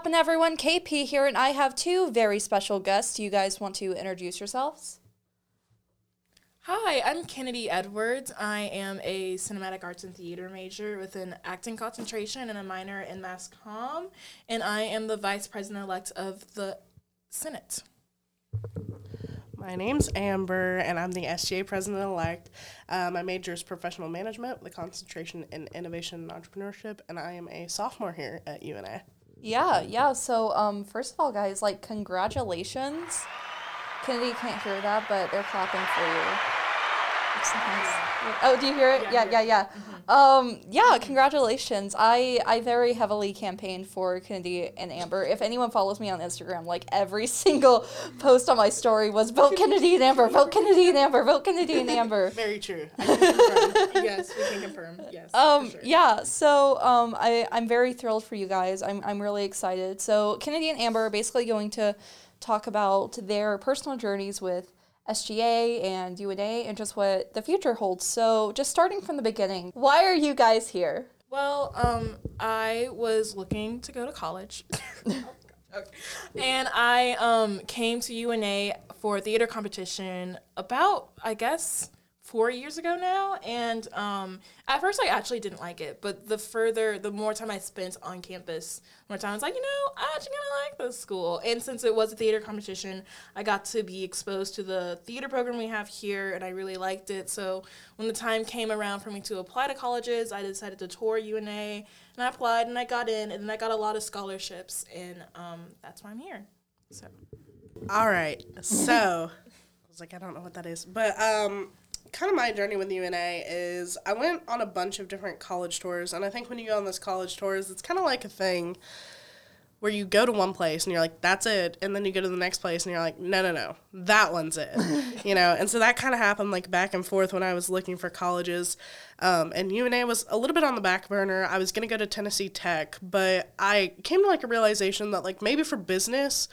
poppin', everyone? KP here, and I have two very special guests. Do you guys want to introduce yourselves? Hi, I'm Kennedy Edwards. I am a cinematic arts and theater major with an acting concentration and a minor in mass comm, and I am the vice president elect of the Senate. My name's Amber, and I'm the SGA president elect. Uh, my major is professional management with a concentration in innovation and entrepreneurship, and I am a sophomore here at UNA. Yeah, yeah. So, um, first of all, guys, like, congratulations. Kennedy can't hear that, but they're clapping for you. Oh, do you hear it? Yeah, yeah, yeah. yeah. Mm-hmm. Um, yeah, congratulations. I I very heavily campaigned for Kennedy and Amber. If anyone follows me on Instagram, like every single post on my story was vote Kennedy and Amber, vote Kennedy and Amber, vote Kennedy and Amber. Very true. I can confirm. yes, we can confirm. Yes. Um, sure. yeah. So um, I I'm very thrilled for you guys. I'm I'm really excited. So Kennedy and Amber are basically going to talk about their personal journeys with SGA and UNA and just what the future holds. So, just starting from the beginning, why are you guys here? Well, um, I was looking to go to college. okay. And I um, came to UNA for theater competition about, I guess, four years ago now and um, at first i actually didn't like it but the further the more time i spent on campus more time i was like you know i actually kind of like this school. And since it was a theater competition i got to be exposed to the theater program we have here and i really liked it. So when the time came around for me to apply to colleges i decided to tour una and i applied and i got in and i got a lot of scholarships and um, that's why i'm here. So. All right. So i was like i don't know what that is but um kind of my journey with UNA is I went on a bunch of different college tours, and I think when you go on those college tours, it's kind of like a thing where you go to one place and you're like, that's it. And then you go to the next place and you're like, no, no, no, that one's it. you know? And so that kind of happened like back and forth when I was looking for colleges. Um, and UNA was a little bit on the back burner. I was going to go to Tennessee Tech, but I came to like a realization that like maybe for business,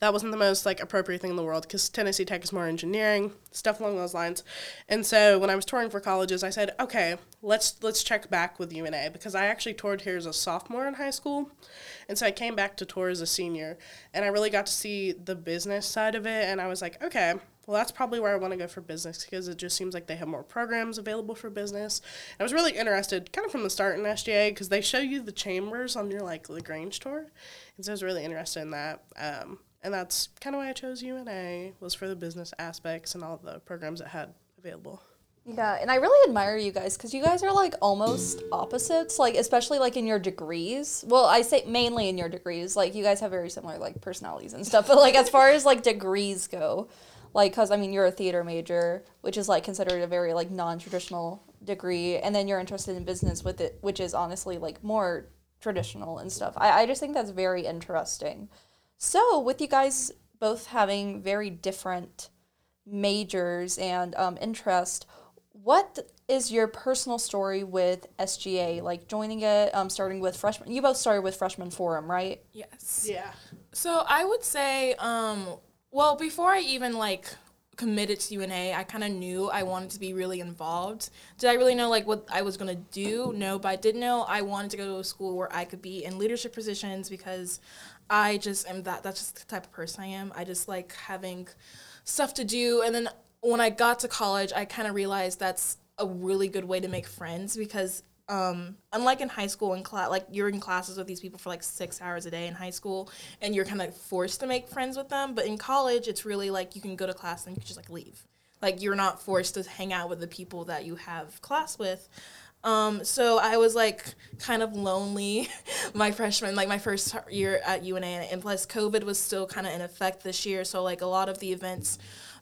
that wasn't the most like appropriate thing in the world because Tennessee Tech is more engineering stuff along those lines. And so when I was touring for colleges, I said, okay, let's let's check back with UNA because I actually toured here as a sophomore in high school, and so I came back to tour as a senior, and I really got to see the business side of it, and I was like, okay. Well, that's probably where I want to go for business because it just seems like they have more programs available for business. I was really interested, kind of from the start in SGA, because they show you the chambers on your like Lagrange tour, and so I was really interested in that. Um, and that's kind of why I chose UNA was for the business aspects and all the programs it had available. Yeah, and I really admire you guys because you guys are like almost opposites, like especially like in your degrees. Well, I say mainly in your degrees. Like you guys have very similar like personalities and stuff, but like as far as like degrees go, like because I mean you're a theater major, which is like considered a very like non-traditional degree, and then you're interested in business with it, which is honestly like more traditional and stuff. I I just think that's very interesting. So, with you guys both having very different majors and um, interest, what is your personal story with SGA? Like joining it, um, starting with freshman. You both started with freshman forum, right? Yes. Yeah. So I would say, um, well, before I even like committed to UNA, I kind of knew I wanted to be really involved. Did I really know like what I was gonna do? No, but I did know I wanted to go to a school where I could be in leadership positions because I just am that. That's just the type of person I am. I just like having stuff to do. And then when I got to college, I kind of realized that's a really good way to make friends because um, unlike in high school in class, like you're in classes with these people for like six hours a day in high school, and you're kind of forced to make friends with them. But in college, it's really like you can go to class and you can just like leave. Like you're not forced to hang out with the people that you have class with. Um, so I was like kind of lonely my freshman, like my first year at UNA, and plus COVID was still kind of in effect this year. So like a lot of the events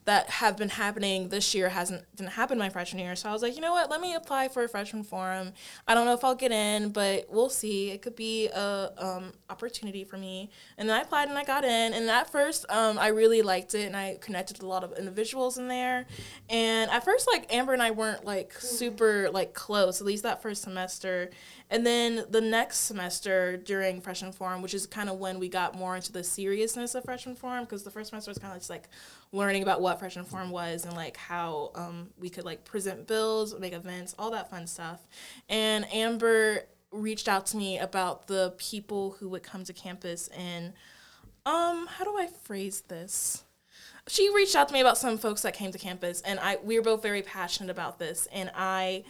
that have been happening this year hasn't didn't happen my freshman year. So I was like, you know what? Let me apply for a freshman forum. I don't know if I'll get in, but we'll see. It could be a um, opportunity for me. And then I applied and I got in. And at first, um, I really liked it, and I connected with a lot of individuals in there. And at first, like Amber and I weren't like super like close. At least that first semester. And then the next semester during freshman forum, which is kind of when we got more into the seriousness of freshman forum, because the first semester was kind of just like learning about what freshman forum was and like how um, we could like present bills, make events, all that fun stuff. And Amber reached out to me about the people who would come to campus and um how do I phrase this? She reached out to me about some folks that came to campus and I we were both very passionate about this and I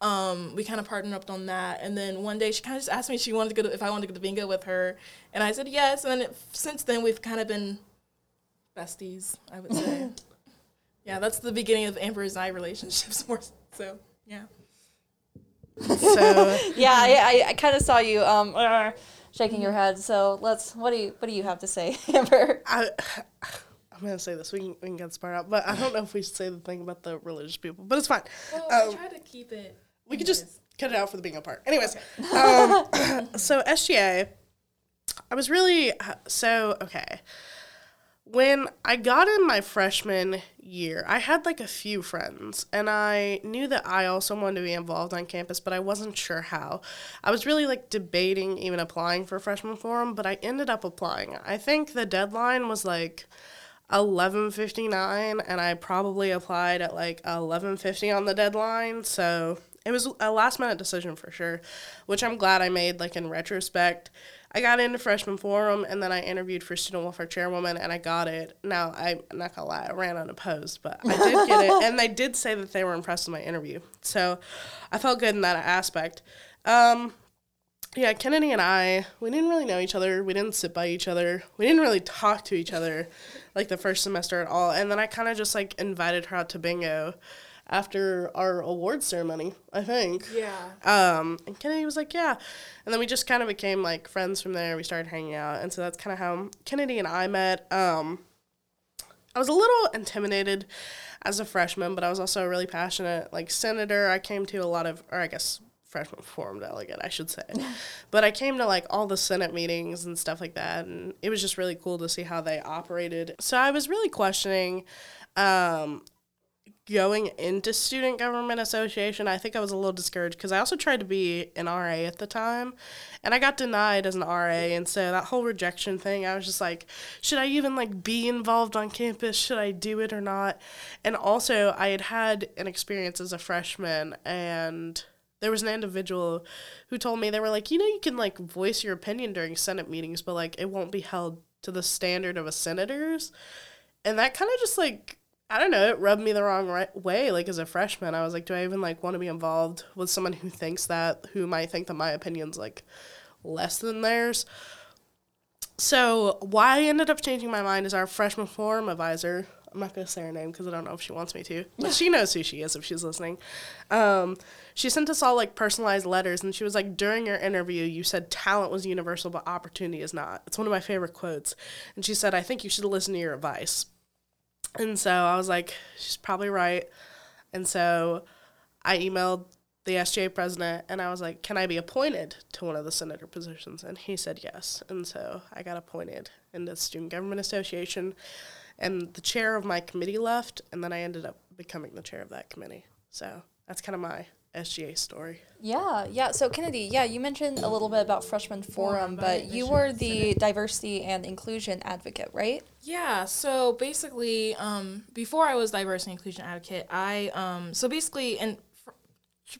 um, we kind of partnered up on that, and then one day she kind of just asked me if she wanted to go to, if I wanted to go to bingo with her, and I said yes. And then it, since then we've kind of been besties, I would say. yeah, that's the beginning of Amber's and I relationships. More so, yeah. So Yeah, I, I, I kind of saw you um uh, shaking your head. So let's. What do you What do you have to say, Amber? I, I'm gonna say this. We can we can get this part out, but I don't know if we should say the thing about the religious people. But it's fine. Well, Um, I try to keep it. We could just cut it out for the bingo part. Anyways, um, so SGA, I was really so okay. When I got in my freshman year, I had like a few friends, and I knew that I also wanted to be involved on campus, but I wasn't sure how. I was really like debating even applying for freshman forum, but I ended up applying. I think the deadline was like 11:59 and I probably applied at like 11:50 on the deadline, so it was a last minute decision for sure, which I'm glad I made like in retrospect. I got into freshman forum and then I interviewed for student welfare chairwoman and I got it. Now I'm not gonna lie, I ran unopposed, but I did get it, and they did say that they were impressed with my interview, so I felt good in that aspect. Um, yeah, Kennedy and I, we didn't really know each other. We didn't sit by each other. We didn't really talk to each other like the first semester at all. And then I kind of just like invited her out to bingo after our award ceremony, I think. Yeah. Um, and Kennedy was like, yeah. And then we just kind of became like friends from there. We started hanging out. And so that's kind of how Kennedy and I met. Um, I was a little intimidated as a freshman, but I was also a really passionate like senator. I came to a lot of, or I guess freshman forum delegate, I should say. but I came to like all the Senate meetings and stuff like that, and it was just really cool to see how they operated. So I was really questioning um, going into student government association i think i was a little discouraged because i also tried to be an ra at the time and i got denied as an ra and so that whole rejection thing i was just like should i even like be involved on campus? Should i do it or not? And also i had had an experience as a freshman and there was an individual who told me they were like you know you can like voice your opinion during senate meetings but like it won't be held to the standard of a senator's? And that kind of just like I don't know, it rubbed me the wrong right way. Like as a freshman, I was like, do I even like want to be involved with someone who thinks that, who might think that my opinion's like less than theirs? So why I ended up changing my mind is our freshman forum advisor. I'm not gonna say her name because I don't know if she wants me to, but she knows who she is if she's listening. Um, she sent us all like personalized letters, and she was like, during your interview, you said talent was universal, but opportunity is not. It's one of my favorite quotes, and she said, I think you should listen to your advice. And so I was like, she's probably right. And so I emailed the SGA president and I was like, can I be appointed to one of the senator positions? And he said yes. And so I got appointed in the Student Government Association. And the chair of my committee left, and then I ended up becoming the chair of that committee. So that's kind of my SGA story. Yeah, yeah. So Kennedy, yeah, you mentioned a little bit about freshman forum, but but you were the diversity and inclusion advocate, right? Yeah, so basically, um, before I was diversity and inclusion advocate, I um, so basically, and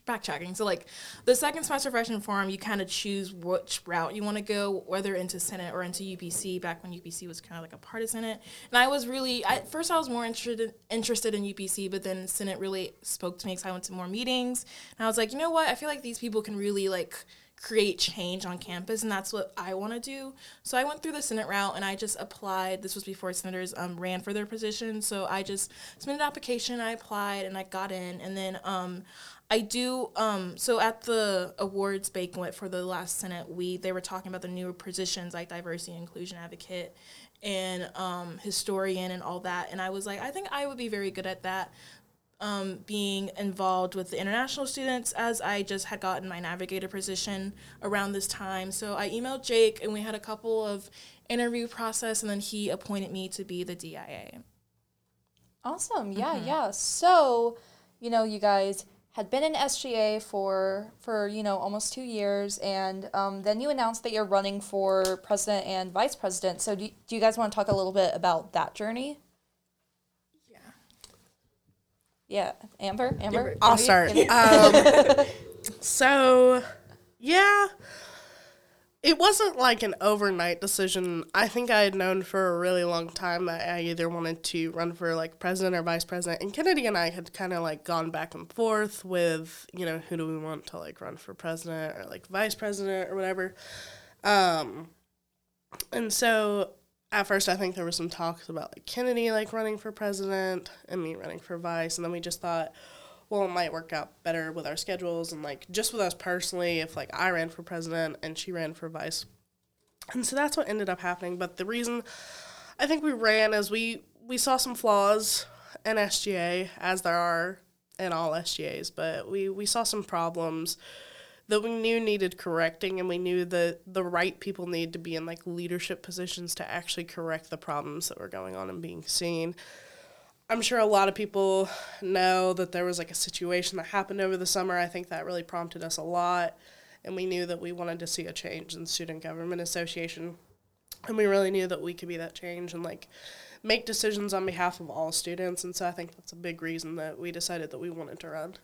backtracking, so like the second semester freshman forum, you kind of choose which route you want to go, whether into Senate or into UPC. Back when UPC was kind of like a part of Senate, and I was really at first I was more interested interested in UPC, but then Senate really spoke to me because I went to more meetings, and I was like, you know what, I feel like these people can really like create change on campus and that's what I want to do. So I went through the Senate route and I just applied. This was before senators um, ran for their position. So I just submitted an application, I applied and I got in and then um, I do um, so at the awards banquet for the last Senate we they were talking about the newer positions like diversity and inclusion advocate and um, historian and all that and I was like I think I would be very good at that um, being involved with the international students as I just had gotten my navigator position around this time. So I emailed Jake and we had a couple of interview process and then he appointed me to be the DIA. Awesome. Yeah, yeah. So, you know, you guys had been in SGA for for you know almost two years, and um, then you announced that you're running for president and vice president. So, do, do you guys want to talk a little bit about that journey? Yeah. Yeah, Amber, Amber. I'll start. Um, so, yeah, it wasn't like an overnight decision. I think I had known for a really long time that I either wanted to run for like president or vice president. And Kennedy and I had kind of like gone back and forth with, you know, who do we want to like run for president or like vice president or whatever. Um, and so at first I think there was some talks about like Kennedy like running for president and me running for vice. And then we just thought, well, it might work out better with our schedules and like just with us personally if like I ran for president and she ran for vice. And so that's what ended up happening. But the reason I think we ran is we we saw some flaws in SGA as there are in all SGAs, but we we saw some problems that we knew needed correcting and we knew that the right people need to be in like leadership positions to actually correct the problems that were going on and being seen. I'm sure a lot of people know that there was like a situation that happened over the summer. I think that really prompted us a lot. And we knew that we wanted to see a change in Student Government Association. And we really knew that we could be that change and like make decisions on behalf of all students. And so I think that's a big reason that we decided that we wanted to run.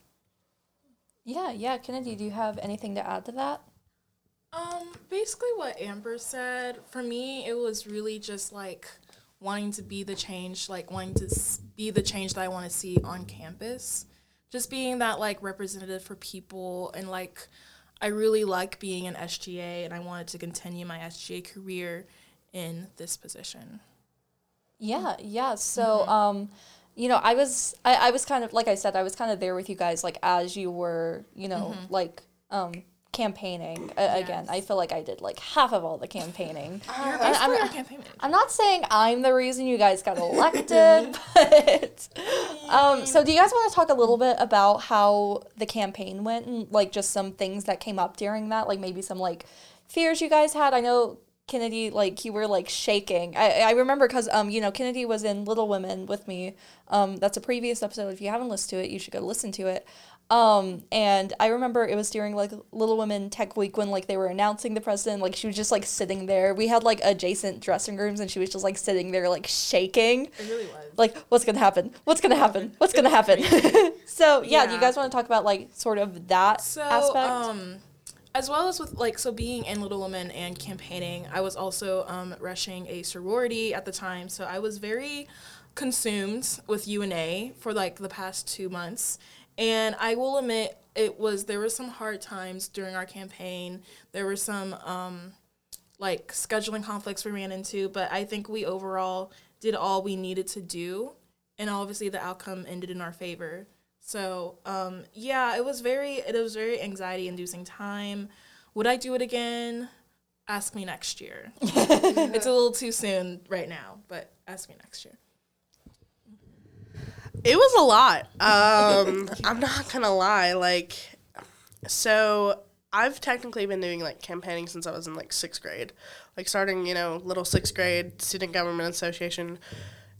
Yeah, yeah. Kennedy, do you have anything to add to that? Um, basically what Amber said, for me, it was really just like wanting to be the change, like wanting to be the change that I want to see on campus. Just being that like representative for people and like I really like being an SGA and I wanted to continue my SGA career in this position. Yeah, yeah. So, mm-hmm. um, you know, I was, I, I was kind of, like I said, I was kind of there with you guys, like as you were, you know, mm-hmm. like, um, campaigning yes. again. I feel like I did like half of all the campaigning. Uh, I'm, campaigning. I'm not saying I'm the reason you guys got elected, but um, so do you guys want to talk a little bit about how the campaign went and like just some things that came up during that, like maybe some like fears you guys had? I know Kennedy, like you were like shaking. I, I remember because um you know Kennedy was in Little Women with me. Um, that's a previous episode. If you haven't listened to it, you should go listen to it. Um, and I remember it was during like Little Women Tech Week when like they were announcing the president. Like she was just like sitting there. We had like adjacent dressing rooms, and she was just like sitting there like shaking. It really was. Like, what's gonna happen? What's gonna happen? What's gonna happen? so yeah, yeah, do you guys want to talk about like sort of that so, aspect? Um, as well as with like so being in Little Women and campaigning, I was also um, rushing a sorority at the time, so I was very consumed with UNA for like the past two months and I will admit, it was there were some hard times during our campaign. There were some um, like scheduling conflicts we ran into, but I think we overall did all we needed to do, and obviously the outcome ended in our favor. So um, yeah, it was very it was very anxiety inducing time. Would I do it again? Ask me next year. it's a little too soon right now, but ask me next year. It was a lot. Um, I'm not gonna lie. Like, so I've technically been doing like campaigning since I was in like sixth grade, like starting you know little sixth grade student government association,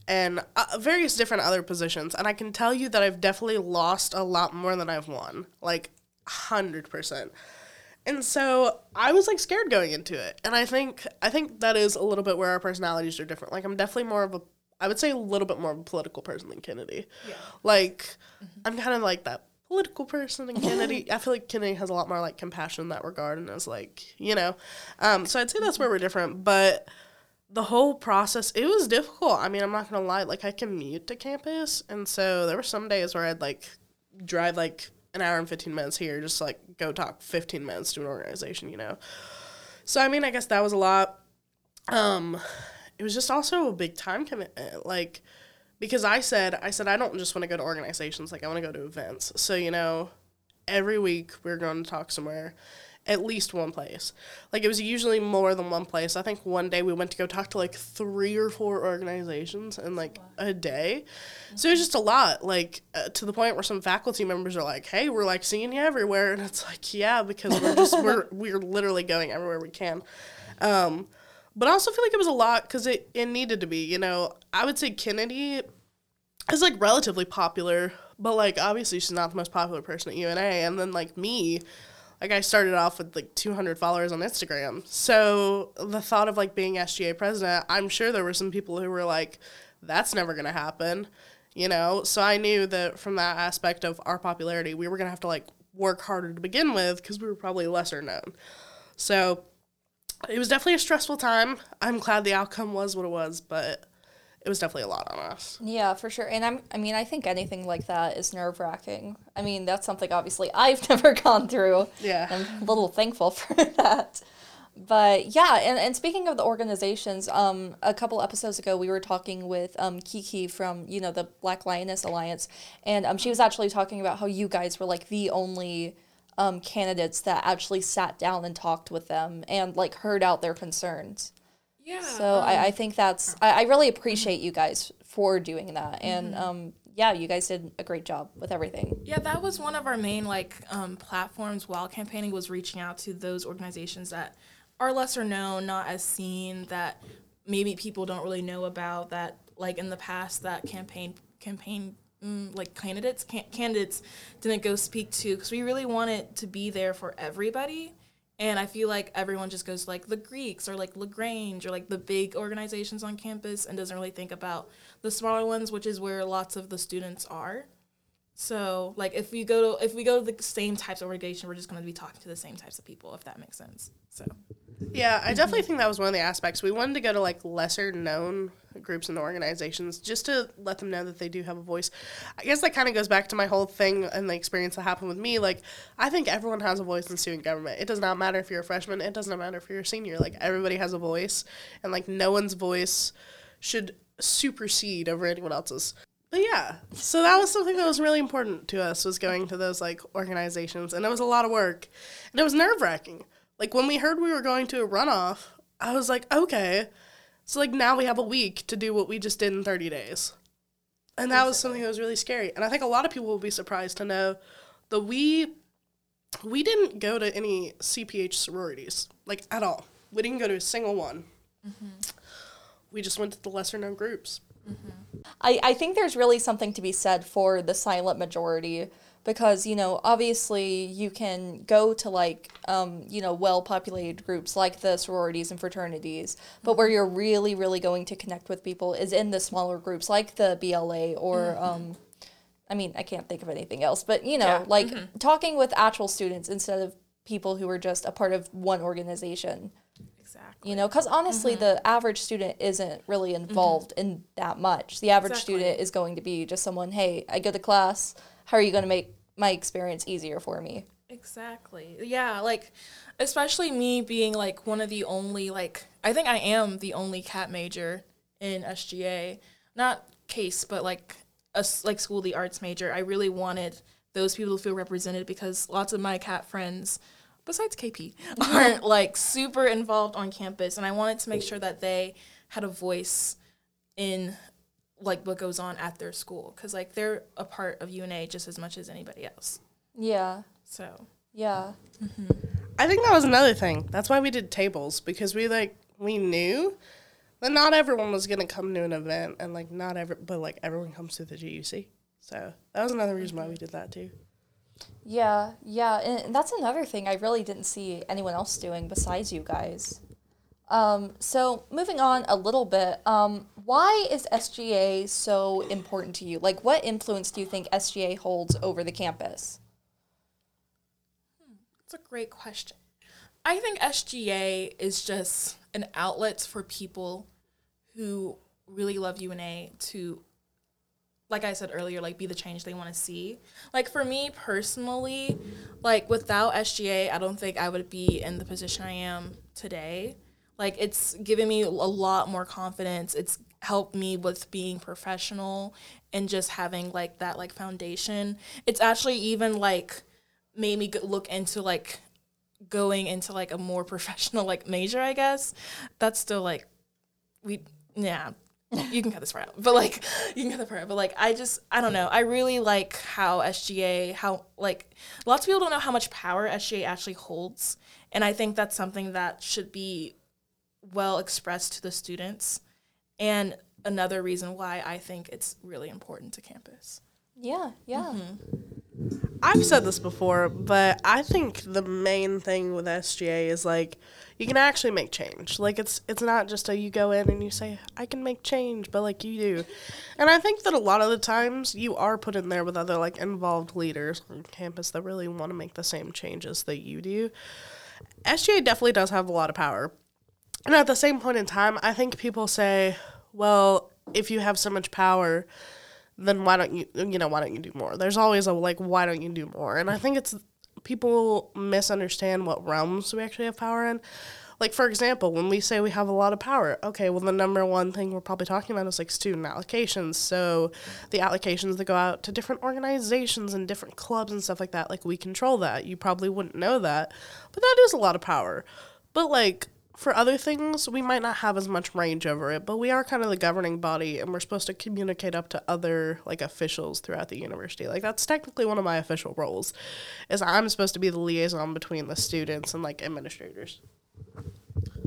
and uh, various different other positions. And I can tell you that I've definitely lost a lot more than I've won, like hundred percent. And so I was like scared going into it, and I think I think that is a little bit where our personalities are different. Like I'm definitely more of a I would say a little bit more of a political person than Kennedy. Yeah. Like, mm-hmm. I'm kind of like that political person and Kennedy. I feel like Kennedy has a lot more like compassion in that regard and is like, you know. Um, so I'd say that's where we're different. But the whole process, it was difficult. I mean, I'm not gonna lie, like I commute to campus and so there were some days where I'd like drive like an hour and fifteen minutes here, just like go talk fifteen minutes to an organization, you know. So I mean I guess that was a lot. Um it was just also a big time commitment. Like, because I said, I said, I don't just want to go to organizations, like, I want to go to events. So, you know, every week we are going to talk somewhere, at least one place. Like, it was usually more than one place. I think one day we went to go talk to like three or four organizations in like a day. So it was just a lot, like, uh, to the point where some faculty members are like, hey, we're like seeing you everywhere. And it's like, yeah, because we're just, we're, we're literally going everywhere we can. Um, but I also feel like it was a lot because it, it needed to be. You know, I would say Kennedy is like relatively popular, but like obviously she's not the most popular person at UNA. And then like me, like I started off with like 200 followers on Instagram. So the thought of like being SGA president, I'm sure there were some people who were like, that's never going to happen, you know? So I knew that from that aspect of our popularity, we were going to have to like work harder to begin with because we were probably lesser known. So it was definitely a stressful time. I'm glad the outcome was what it was, but it was definitely a lot on us. Yeah, for sure. And I'm I mean, I think anything like that is nerve wracking. I mean, that's something obviously I've never gone through. Yeah. I'm a little thankful for that. But yeah, and, and speaking of the organizations, um, a couple episodes ago we were talking with um, Kiki from you know the Black Lioness Alliance, and um, she was actually talking about how you guys were like the only um, candidates that actually sat down and talked with them and like heard out their concerns. Yeah. So I, I think that's I, I really appreciate you guys for doing that, and um, yeah, you guys did a great job with everything. Yeah, that was one of our main like um, platforms while campaigning was reaching out to those organizations that are lesser known, not as seen, that maybe people don't really know about. That like in the past, that campaign campaign mm, like candidates can- candidates didn't go speak to because we really wanted to be there for everybody. And I feel like everyone just goes like the Greeks or like Lagrange or like the big organizations on campus and doesn't really think about the smaller ones, which is where lots of the students are. So like if we go to if we go to the same types of organization, we're just going to be talking to the same types of people, if that makes sense. So Yeah, I definitely think that was one of the aspects. We wanted to go to like lesser known groups and organizations just to let them know that they do have a voice. I guess that kind of goes back to my whole thing and the experience that happened with me. Like, I think everyone has a voice in student government. It does not matter if you're a freshman, it doesn't matter if you're a senior. Like, everybody has a voice, and like, no one's voice should supersede over anyone else's. But yeah, so that was something that was really important to us was going to those like organizations, and it was a lot of work, and it was nerve wracking. Like when we heard we were going to a runoff, I was like, okay, so like now we have a week to do what we just did in thirty days, and that was something that was really scary. And I think a lot of people will be surprised to know that we we didn't go to any CPH sororities like at all. We didn't go to a single one. Mm-hmm. We just went to the lesser known groups. I, I think there's really something to be said for the silent majority because you know obviously you can go to like um, you know well populated groups like the sororities and fraternities but where you're really really going to connect with people is in the smaller groups like the bla or um, i mean i can't think of anything else but you know Yeah. like talking with actual students instead of people who are just a part of one organization exactly. you know because honestly mm-hmm. the average student isn't really mm-hmm. involved in that much the average Exactly. student is going to be just someone hey i go to class how are you going to make my experience easier for me Exactly. Yeah, like especially me being like one of the only like I think I am the only cat major in SGA. Not case, but like a, like school of the arts major. I really wanted those people to feel represented because lots of my cat friends besides KP aren't like super involved on campus and I wanted to make sure that they had a voice in like what goes on at their school cuz like they're a part of UNA just as much as anybody else. yeah So, yeah I think that was another thing. That's why we did tables because we like we knew that not everyone was gonna come to an event and like not every but like everyone comes to the GUC. So that was another reason why we mm-hmm. did that too. Yeah yeah and that's another thing i really didn't see anyone else doing besides you guys. Um, so moving on a little bit um, why is sga so important to you? Like what influence do you think sga holds over the campus? That's a great question. I think SGA is just an outlet for people who really love UNA to, like I said earlier, like be the change they want to see. Like for me personally, like without SGA, I don't think I would be in the position I am today. Like it's given me a lot more confidence. It's helped me with being professional and just having like that like foundation. It's actually even like made me look into like going into like a more professional like major i guess that's still like we yeah you can cut this part out but like you can cut the part out but like i just i don't know. I really like how sga how like lots of people don't know how much power sga actually holds and i think that's something that should be well expressed to the students. And another reason why i think it's really important to campus. Yeah yeah mm-hmm. I've said this before, but I think the main thing with SGA is like you can actually make change. Like it's it's not just a you go in and you say I can make change, but like you do. And I think that a lot of the times you are put in there with other like involved leaders on campus that really want to make the same changes that you do. SGA definitely does have a lot of power. And at the same point in time, I think people say, well, if you have so much power, then why don't you you know why don't you do more? There's always a like why don't you do more? And i think it's people misunderstand what realms we actually have power in. Like for example when we say we have a lot of power okay well the number one thing we're probably talking about is like student allocations. So the allocations that go out to different organizations and different clubs and stuff like that like we control that. You probably wouldn't know that but that is a lot of power. But like for other things, we might not have as much range over it, but we are kind of the governing body and we're supposed to communicate up to other like officials throughout the university. Like that's technically one of my official roles. Is I'm supposed to be the liaison between the students and like administrators.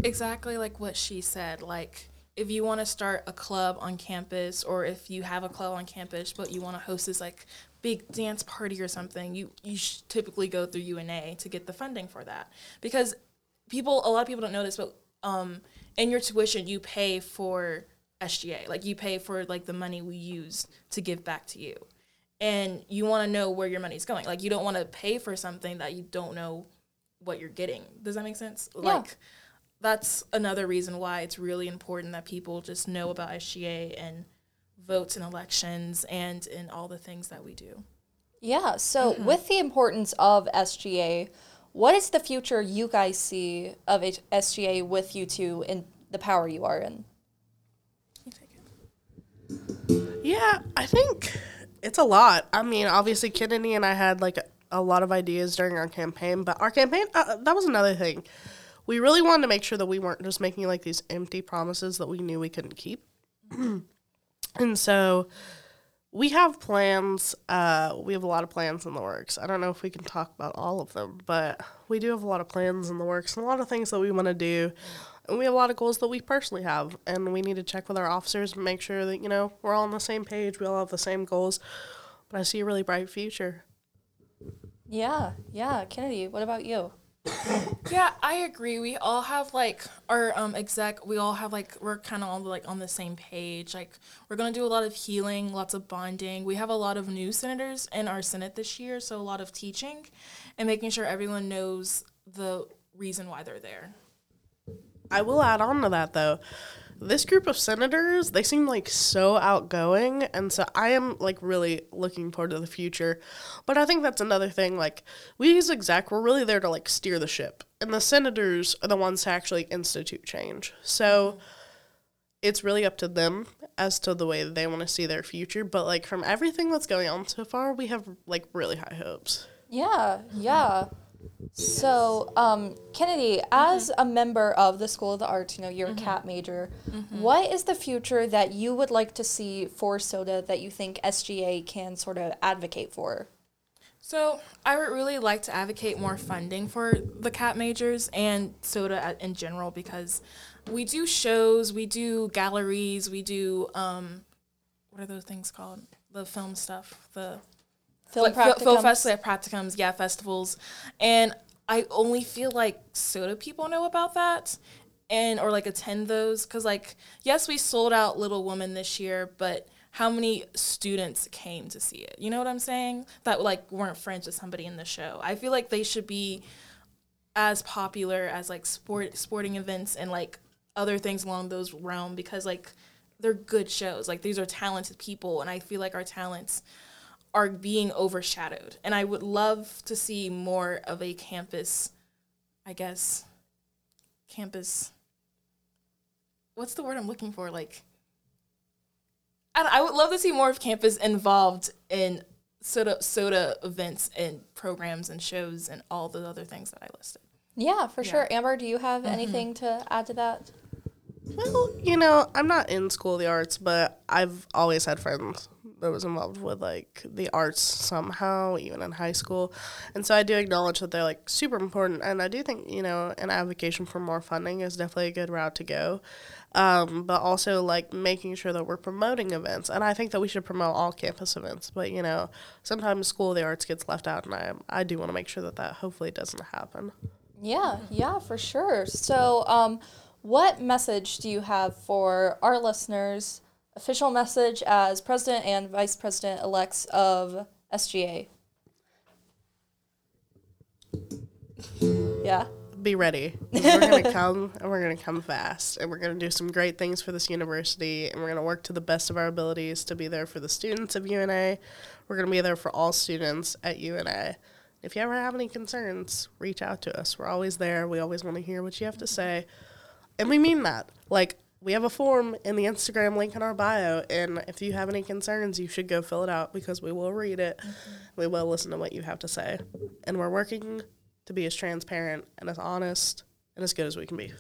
Exactly like what she said. Like if you want to start a club on campus or if you have a club on campus but you want to host this like big dance party or something, you you typically go through UNA to get the funding for that. Because people a lot of people don't know this, but um, in your tuition you pay for SGA. Like you pay for like the money we use to give back to you. And you want to know where your money's going. Like you don't want to pay for something that you don't know what you're getting. Does that make sense? Yeah. Like that's another reason why it's really important that people just know about SGA and votes in elections and in all the things that we do. Yeah. So, with the importance of SGA, what is the future you guys see of H- SGA with you two in the power you are in? Yeah, I think it's a lot. I mean, obviously, Kennedy and I had like a, a lot of ideas during our campaign, but our campaign, uh, that was another thing. We really wanted to make sure that we weren't just making like these empty promises that we knew we couldn't keep. and so we have plans. Uh, we have a lot of plans in the works. I don't know if we can talk about all of them, but we do have a lot of plans in the works and a lot of things that we want to do. And we have a lot of goals that we personally have, and we need to check with our officers and make sure that you know we're all on the same page. We all have the same goals. But I see a really bright future. Yeah. Yeah. Kennedy, what about you? Yeah, I agree. We all have like our um exec. We all have like we're kind of all like on the same page. Like we're gonna do a lot of healing, lots of bonding. We have a lot of new senators in our senate this year, so a lot of teaching, and making sure everyone knows the reason why they're there. I will add on to that though. This group of senators, they seem like so outgoing, and so I am like really looking forward to the future. But I think that's another thing. Like we as exec, we're really there to like steer the ship, and the senators are the ones to actually institute change. So it's really up to them as to the way they want to see their future. But like from everything that's going on so far, we have like really high hopes. Yeah, yeah. So, um, Kennedy, as a member of the School of the Arts, you know, you're a cat major. What is the future that you would like to see for SODA that you think SGA can sort of advocate for? So I would really like to advocate more funding for the cat majors and soda at- in general because we do shows, we do galleries, we do um, what are those things called? The film stuff, the Film like practicums? festival practicums, yeah, festivals, and I only feel like soda people know about that, and or like attend those because like yes, we sold out Little Woman this year, but how many students came to see it? You know what I'm saying? That like weren't friends with somebody in the show. I feel like they should be as popular as like sport sporting events and like other things along those realm because like they're good shows. Like these are talented people, and I feel like our talents are being overshadowed. And I would love to see more of a campus, I guess, campus. What's the word I'm looking for? Like, I, I would love to see more of campus involved in soda soda events and programs and shows and all the other things that I listed. Yeah, for Yeah. sure. Amber, do you have mm-hmm. anything to add to that? Well, you know, I'm not in school of the arts, but I've always had friends that was involved with like the arts somehow, even in high school. And so I do acknowledge that they're like super important and I do think, you know, an advocacy for more funding is definitely a good route to go. Um, but also like making sure that we're promoting events. And I think that we should promote all campus events. But you know, sometimes School of the Arts gets left out, and I I do want to make sure that that hopefully doesn't happen. Yeah, yeah, for sure. So, um, what message do you have for our listeners? Official message as president and vice president elects of SGA. Yeah. Be ready. We're gonna come and we're gonna come fast, and we're gonna do some great things for this university, and we're gonna work to the best of our abilities to be there for the students of UNA. We're gonna be there for all students at UNA. If you ever have any concerns, reach out to us. We're always there. We always want to hear what you have to say. And we mean that. Like, we have a form in the Instagram link in our bio. And if you have any concerns, you should go fill it out because we will read it. Mm-hmm. We will listen to what you have to say. And we're working to be as transparent and as honest and as good as we can be.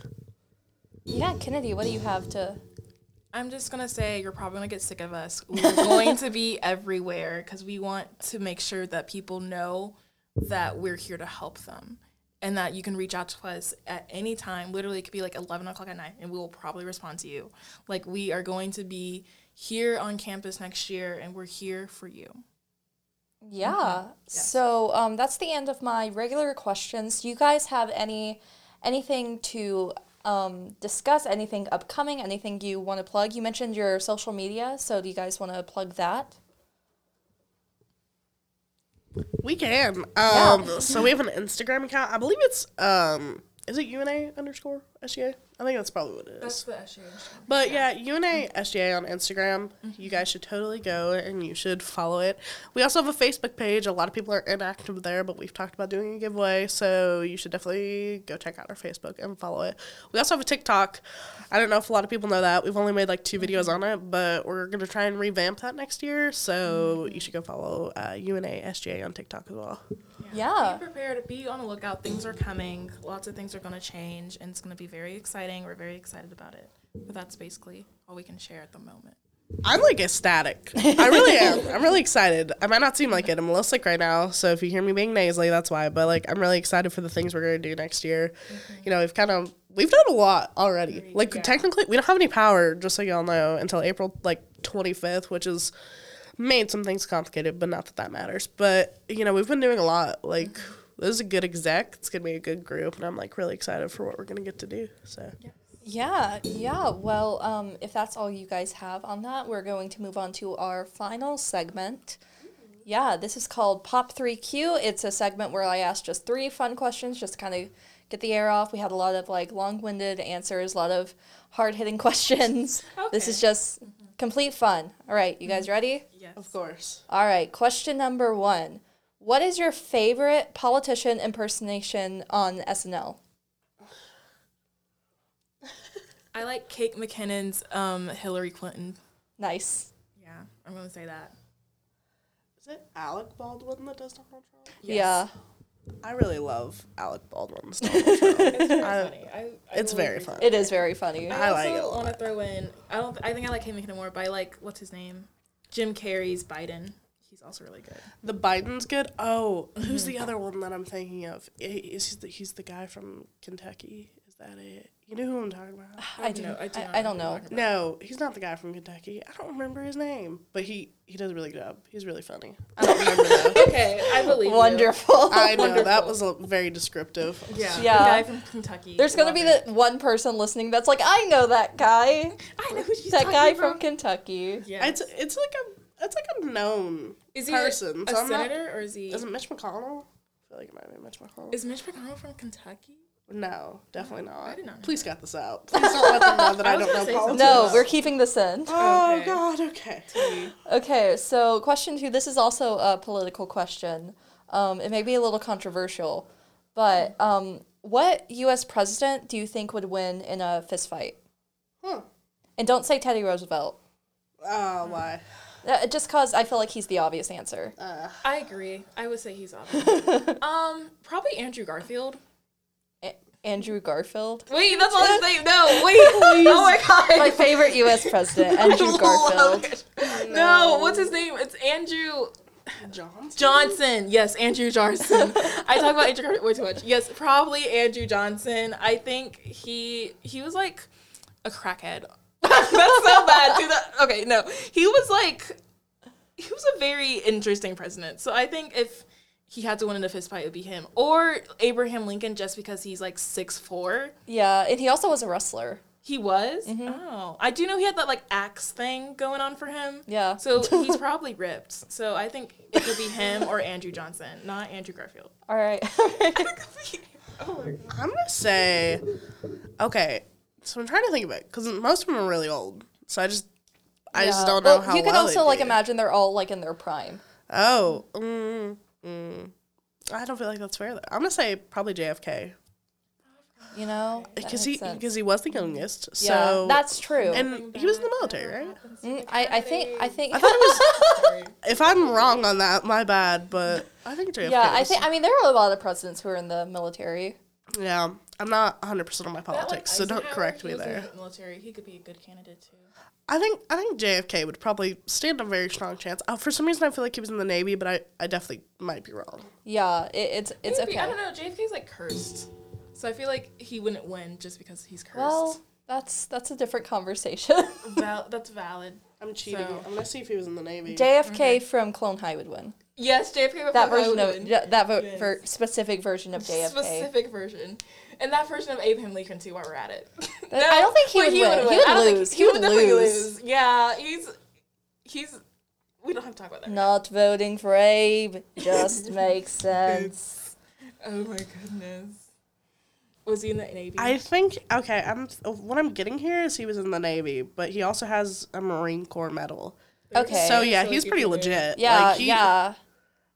Yeah, Kennedy, what do you have to? I'm just gonna say you're probably gonna get sick of us. We're going to be everywhere because we want to make sure that people know that we're here to help them and that you can reach out to us at any time. Literally, it could be like 11 o'clock at night, and we will probably respond to you. Like, we are going to be here on campus next year, and we're here for you. Yeah. So um, that's the end of my regular questions. Do you guys have any anything to um, discuss? Anything upcoming? Anything you want to plug? You mentioned your social media, so do you guys want to plug that? We can. Um, so we have an Instagram account. I believe it's um, is it UNA underscore SGA? I think that's probably what it is. That's the issue. But yeah, UNA mm-hmm. SGA on Instagram. You mm-hmm. guys should totally go and you should follow it. We also have a Facebook page. A lot of people are inactive there, but we've talked about doing a giveaway, so you should definitely go check out our Facebook and follow it. We also have a TikTok. I don't know if a lot of people know that. We've only made like two mm-hmm. videos on it, but we're gonna try and revamp that next year. So you should go follow uh, UNA SGA on TikTok as well. Yeah. Be prepared. Be on the lookout. Things are coming. Lots of things are going to change, and it's going to be very exciting. We're very excited about it. But that's basically all we can share at the moment. I'm like ecstatic. I really am. I'm really excited. I might not seem like it. I'm a little sick right now, so if you hear me being nasally, that's why. But like, I'm really excited for the things we're gonna do next year. Mm-hmm. You know, we've kind of we've done a lot already. Like technically, we don't have any power, just so y'all know, until April like 25th, which is made some things complicated, but not that that matters. But you know, we've been doing a lot. Like, mm-hmm. This is a good exec. It's gonna be a good group, and I'm like really excited for what we're gonna get to do. So. Yeah, yeah. Well, um, if that's all you guys have on that, we're going to move on to our final segment. Yeah, this is called Pop 3Q. It's a segment where I ask just three fun questions just to kind of get the air off. We had a lot of like long winded answers, a lot of hard hitting questions. Okay. This is Okay. just complete fun. All right, you guys ready? Yes. Of course. All right, question number one. What is your favorite politician impersonation on SNL? I like Kate McKinnon's um, Hillary Clinton. Nice. Yeah, I'm going to say that. Is it Alec Baldwin that does Donald Trump? Yeah. I really love Alec Baldwin's Donald Trump. It's very I- funny. I, I it's really very appreciate fun. It is very funny. I, I like also it a want to throw in. I don't. I think I like Kate McKinnon more, but I like what's his name, Jim Carrey's Biden. He's also really good. The Biden's good. Oh, who's the mm-hmm. other one that I'm thinking of? Is he the, he's the guy from Kentucky? Is that it? You know who I'm talking about? I do. know- I do I, not I know don't know. No, he's not the guy from Kentucky. I don't remember his name, but he he does a really good job. He's really funny. I don't remember though. Okay, I believe you. Wonderful. I know that was a, very descriptive. Yeah, Yeah. the guy from Kentucky. There's gonna be it. the one person listening that's like, I know that guy. I know who she's That talking guy about. from Kentucky. Yeah. It's it's like a it's like a known is he person. a so I'm not- senator or is he? Is it Mitch McConnell? I feel like it might be Mitch McConnell. Is Mitch McConnell from Kentucky? no, definitely not. did not know Please cut this out. Please don't let them know that I, I don't know say politics. No, we're keeping this in. Oh Okay. God. Okay. Okay, so question two. This is also a political question. Um, it may be a little controversial, but um, what U.S. president do you think would win in a fist fight? Huh. And don't say Teddy Roosevelt. Uh, why? Uh, just cause I feel like he's the obvious answer. Uh, I agree. I would say he's obvious. um, probably Andrew Garfield. Andrew Garfield. Wait, that's not his name. No, wait. oh my god. My favorite U.S. president, Andrew Garfield. it. No, what's his name? It's Andrew Johnson. Johnson. Yes, Andrew Johnson. I talk about Andrew Garfield way too much. Yes, probably Andrew Johnson. I think he he was like a crackhead. That's so bad. Dude, that, okay, no, he was like he was a very interesting president. So I think if he had to win in a fist fight, it would be him or Abraham Lincoln, just because he's like six four. Yeah, and he also was a wrestler. He was. Mm-hmm. Oh, I do know he had that like axe thing going on for him. Yeah. So he's probably ripped. So I think it could be him or Andrew Johnson, not Andrew Garfield. All right. oh my god. I'm gonna say, okay. So I'm trying to think of it because most of them are really old. So I just, I just don't know Well, how. You could well also they'd like be. imagine they're all like in their prime. Oh, mm, mm. I don't feel like that's fair. Though. I'm gonna say probably JFK You know, That because makes he sense. because he was the youngest. yeah, So that's true. and he was in the military, right? Mm, I, I think I think I thought it was. if I'm wrong on that, my bad. But I think JFK. yeah, I was- think I mean there are a lot of presidents who are in the military. Yeah, I'm not 100 percent on my politics, so don't correct me there. military, he could be a good candidate too. I think I think JFK would probably stand a very strong chance. Uh, for some reason, I feel like he was in the Navy, but I, I definitely might be wrong. Yeah, it, it's it's Maybe, okay. I don't know. JFK's like cursed, so I feel like he wouldn't win just because he's cursed. Well, that's that's a different conversation. Val- that's valid. I'm cheating. So- I'm gonna see if he was in the Navy. JFK from Clone High would win. Yes, JFK. would That probably version of win. yeah, that vo- Yes. ver- specific version of JFK. specific version, and that version of Abraham Lincoln too. While we're at it, I don't think he Wait, would win. He would I don't think- lose. He, He would would definitely lose. lose. Yeah, he's he's. We don't have to talk about that. Not voting for Abe just makes sense. Oh my goodness. Was he in the Navy? I think okay. I'm what I'm getting here is he was in the Navy, but he also has a Marine Corps medal. Okay. So yeah, So he's pretty legit. yeah, Like, he- yeah.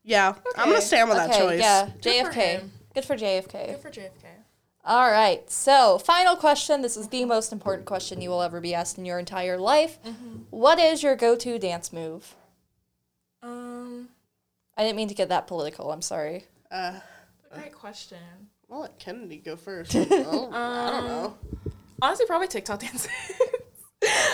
Yeah. I'm gonna stand with that choice. yeah. Good JFK. him. Good for JFK. Good for JFK. All right. So, final question. This is the most important question you will ever be asked in your entire life. Mm-hmm. What is your go-to dance move? Um, I didn't mean to get that political. I'm sorry. Uh, great question. I'll let Kennedy go first. Oh, I don't know. Honestly, probably TikTok dances.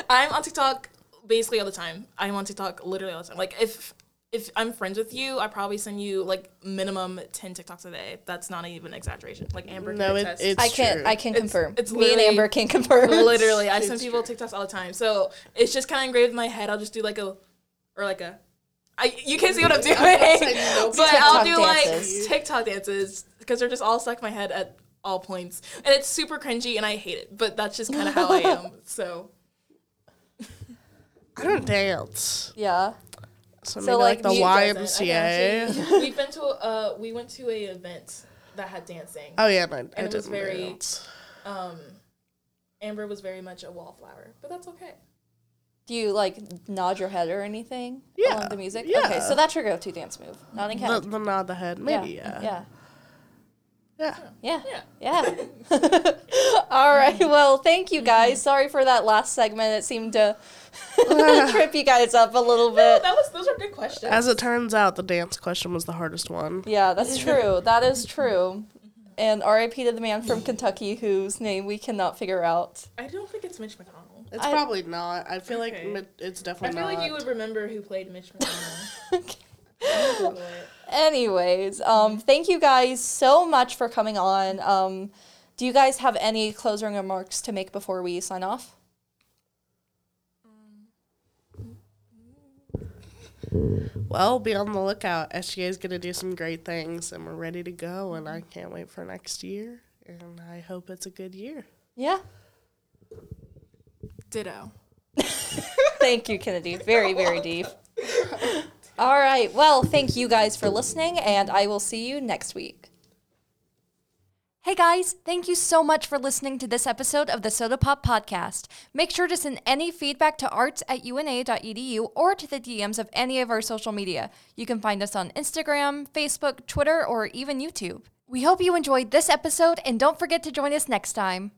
I'm on TikTok basically all the time. I'm on TikTok literally all the time. Like if if I'm friends with you, I probably send you like minimum ten TikToks a day. That's not even exaggeration. Like Amber No, can it, it's I can true. I can It's- confirm. it's Me and Amber can confirm. literally I send It's people TikToks all the time. So it's just kind of engraved in my head. I'll just do like a or like a. I, you can't see what I'm doing, no but I'll TikTok do like. TikTok dances because they're just all stuck in my head at all points, and it's super cringy, and I hate it. But that's just kind of how I am. So I don't dance. Yeah. So, So, like, like, the you. YMCA. We've been to a, uh, we went to a event that had dancing. Oh yeah, no, I And it was very- dance. Um, Amber was very much a wallflower, but that's okay. Do you like nod your head or anything? Yeah, Along the music? yeah. Okay, so that's your go-to dance move. Nodding The, head. the nod the head, maybe yeah. Yeah. Yeah. Yeah. Yeah. Yeah. All right. Mm-hmm. Well, thank you guys. Mm-hmm. Sorry for that last segment. It seemed to trip you guys up a little bit. That was those are good questions. As it turns out, the dance question was the hardest one. Yeah, that's true. That is mm-hmm. true. And RIP to the man from Kentucky whose name we cannot figure out. I don't think it's Mitch McConnell. It's I- probably not. I feel like Okay. mid- it's I definitely feel not. like you would remember who played Mitch McConnell. Google it. Anyways, um, thank you guys so much for coming on. Um, do you guys have any closing remarks to make before we sign off? Well, be on the lookout. SGA is going to do some great things, and we're ready to go. And I can't wait for next year. And I hope it's a good year. Yeah. Ditto. Thank you, Kennedy. Very, very deep. All right. Well, thank you guys for listening, and I will see you next week. Hey guys, thank you so much for listening to this episode of the SOTA Pop Podcast. Make sure to send any feedback to arts at una.edu or to the DMs of any of our social media. You can find us on Instagram, Facebook, Twitter, or even YouTube. We hope you enjoyed this episode and don't forget to join us next time.